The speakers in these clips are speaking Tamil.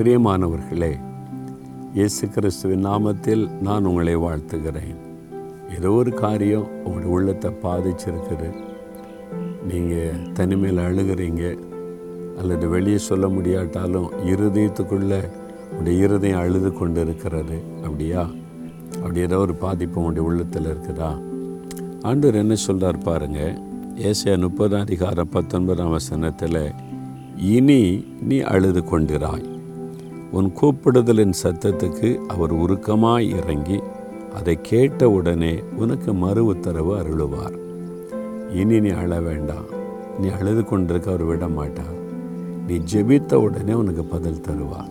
பிரியமானவர்களே இயேசு கிறிஸ்துவின் நாமத்தில் நான் உங்களை வாழ்த்துகிறேன். ஏதோ ஒரு காரியம் உங்களுடைய உள்ளத்தை பாதிச்சிருக்குது. நீங்கள் தனிமையில் அழுகிறீங்க. அல்லது வெளியே சொல்ல முடியாட்டாலும் இருதயத்துக்குள்ளே உடைய இருதயம் அழுது கொண்டு இருக்கிறது அப்படியா? அப்படி ஏதோ ஒரு பாதிப்பு உங்களுடைய உள்ளத்தில் இருக்குதா? ஆண்டவர் என்ன சொல்கிறார் பாருங்கள் ஏசியா முப்பதாம் அதிகாரம் பத்தொன்பதாம் வசனத்தில் இனி நீ அழுது கொண்டிராய். உன் கூப்பிடுதலின் சத்தத்துக்கு அவர் உருக்கமாய் இறங்கி அதை கேட்ட உடனே உனக்கு மறு உத்தரவு அருளுவார். இனி நீ அழ வேண்டாம். நீ அழுது கொண்டிருக்க அவர் விட மாட்டார். நீ ஜெபித்த உடனே உனக்கு பதில் தருவார்.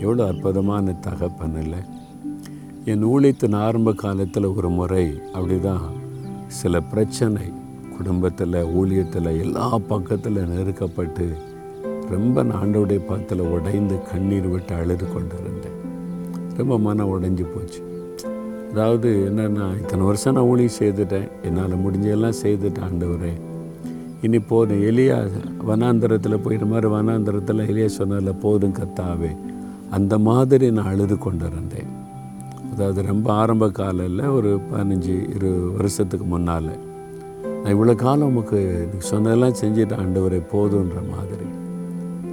எவ்வளோ அற்புதமான தகப்பன் இல்லை. என் ஊழியத்தின் ஆரம்ப காலத்தில் ஒரு முறை அப்படிதான் சில பிரச்சனை குடும்பத்தில் ஊழியத்தில் எல்லா பக்கத்தில் நெருக்கப்பட்டு ரொம்ப நான் ஆண்டவுடைய பாத்தில் உடைந்து கண்ணீர் விட்டு அழுது கொண்டு இருந்தேன் ரொம்ப மனம் உடைஞ்சு போச்சு. அதாவது என்னென்னா இத்தனை வருஷம் நான் ஊழி செய்துட்டேன். என்னால் முடிஞ்செல்லாம் செய்துட்டேன் ஆண்டவரே. இனி போதும். எலியா வனாந்திரத்தில் போயிட்டு மாதிரி வனாந்திரத்தில் எலியா சொன்னதில் போதும் கத்தாவே. அந்த மாதிரி நான் அழுது கொண்டு இருந்தேன் அதாவது ரொம்ப ஆரம்ப காலையில் ஒரு பதினஞ்சு இரு வருஷத்துக்கு முன்னால். நான் இவ்வளோ காலம் உமக்கு சொன்னதெல்லாம் செஞ்சுட்டு ஆண்டவரை போதுன்ற மாதிரி.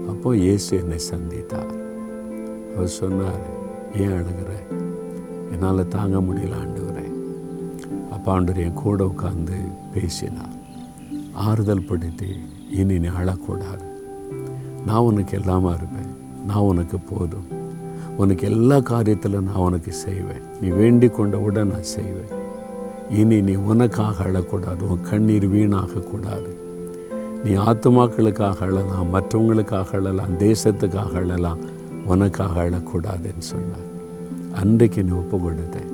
அப்போது இயேசு என்னை சந்தித்தார். அவர் சொன்னார் ஏன் அழுகிற? என்னால் தாங்க முடியல ஆண்டுகிறேன் அப்பா என் கூட உட்காந்து பேசினார். ஆறுதல் படுத்தி இனி நீ அழக்கூடாது. நான் உனக்கு எல்லாமா இருப்பேன். நான் உனக்கு போதும். உனக்கு எல்லா காரியத்திலும் நான் உனக்கு செய்வேன். நீ வேண்டி கொண்டவுடன் நான் செய்வேன். இனி நீ உனக்காக அழக்கூடாது. உன் கண்ணீர் வீணாகக்கூடாது. நீ ஆத்துமாக்களுக்காக அழலாம் மற்றவங்களுக்காக அழலாம் தேசத்துக்காக அழலாம் உனக்காக அழக்கூடாதுன்னு சொன்னார். அன்றைக்கு நீ ஒப்பு கொடுத்தேன்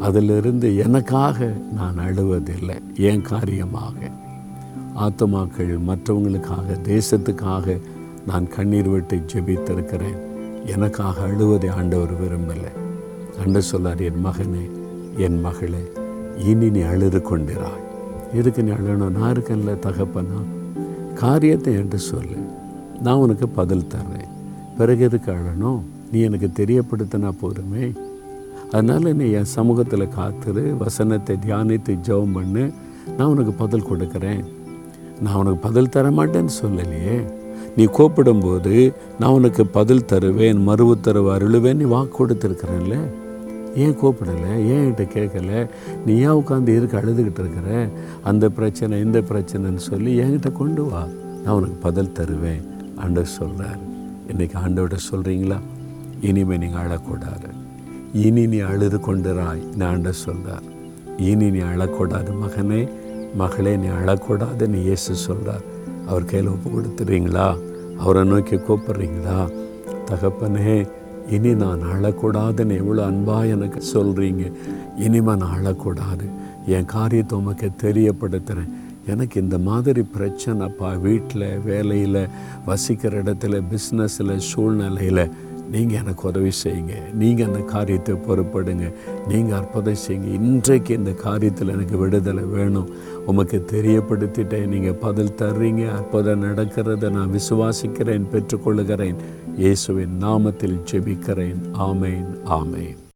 அதிலிருந்து எனக்காக நான் அழுவதில்லை என் காரியமாக. ஆத்துமாக்கள் மற்றவங்களுக்காக தேசத்துக்காக நான் கண்ணீர் விட்டு ஜெபித்திருக்கிறேன். எனக்காக அழுவதை ஆண்டவர் விரும்பலை. அண்ட சொல்லார் என் மகனே என் மகளே இனி நீ அழுது கொண்டிராய். எதுக்கு நீ அழணும் நான் இருக்கேன்ல தகப்பனா? காரியத்தை என்று சொல்லு. நான் உனக்கு பதில் தர்றேன். பிறகு எதுக்கு அழணும் நீ எனக்கு தெரியப்படுத்தினா போதுமே. அதனால் நீ என் சமூகத்தில் காத்துரு வசனத்தை தியானித்து ஜெபம் பண்ணு. நான் உனக்கு பதில் கொடுக்குறேன். நான் உனக்கு பதில் தர மாட்டேன்னு சொல்லலையே. நீ கூப்பிடும்போது நான் உனக்கு பதில் தருவேன் மறு உத்தரவு அருளுவேன் நீ வாக்கு கொடுத்துருக்குறேன்ல. ஏன் கூப்பிடலை? ஏன் என்கிட்ட கேட்கல? நீ ஏன் உட்காந்து இருக்க அழுதுகிட்டு இருக்கிற? அந்த பிரச்சனை இந்த பிரச்சனைன்னு சொல்லி என்கிட்ட கொண்டு வா. நான் உனக்கு பதில் தருவேன் ஆண்டவர் சொல்கிறார் இன்றைக்கி ஆண்டவர்கிட்ட சொல்கிறீங்களா இனிமேல் நீங்கள் அழக்கூடாது. இனி நீ அழுது கொண்டுறாய் நான் ஆண்டவர் சொல்கிறார் இனி நீ அழக்கூடாது மகனே. மகளே நீ அழக்கூடாது நீ இயேசு சொல்கிறார் அவர் கையில் ஒப்பு கொடுத்துறீங்களா? அவரை நோக்கி கூப்பிட்றீங்களா? தகப்பனே இனி நான் அழக்கூடாதுன்னு எவ்வளோ அன்பாக எனக்கு சொல்கிறீங்க இனிமே நான் அழக்கூடாது. என் காரியத்தை உமக்கு தெரியப்படுத்துகிறேன் எனக்கு இந்த மாதிரி பிரச்சனைப்பா வீட்டில் வேலையில் வசிக்கிற இடத்துல பிஸ்னஸில் சூழ்நிலையில் நீங்கள் எனக்கு உதவி செய்யுங்க. நீங்கள் அந்த காரியத்தை பொறுப்படுங்க நீங்கள் அற்புதம் செய்யுங்க. இன்றைக்கு இந்த காரியத்தில் எனக்கு விடுதலை வேணும். உமக்கு தெரியப்படுத்திட்டேன். நீங்கள் பதில் தர்றீங்க. அற்புதம் நடக்கிறத நான் விசுவாசிக்கிறேன் பெற்றுக்கொள்கிறேன் இயேசுவின் நாமத்தில் ஜெபிக்கிறேன். ஆமேன் ஆமேன்.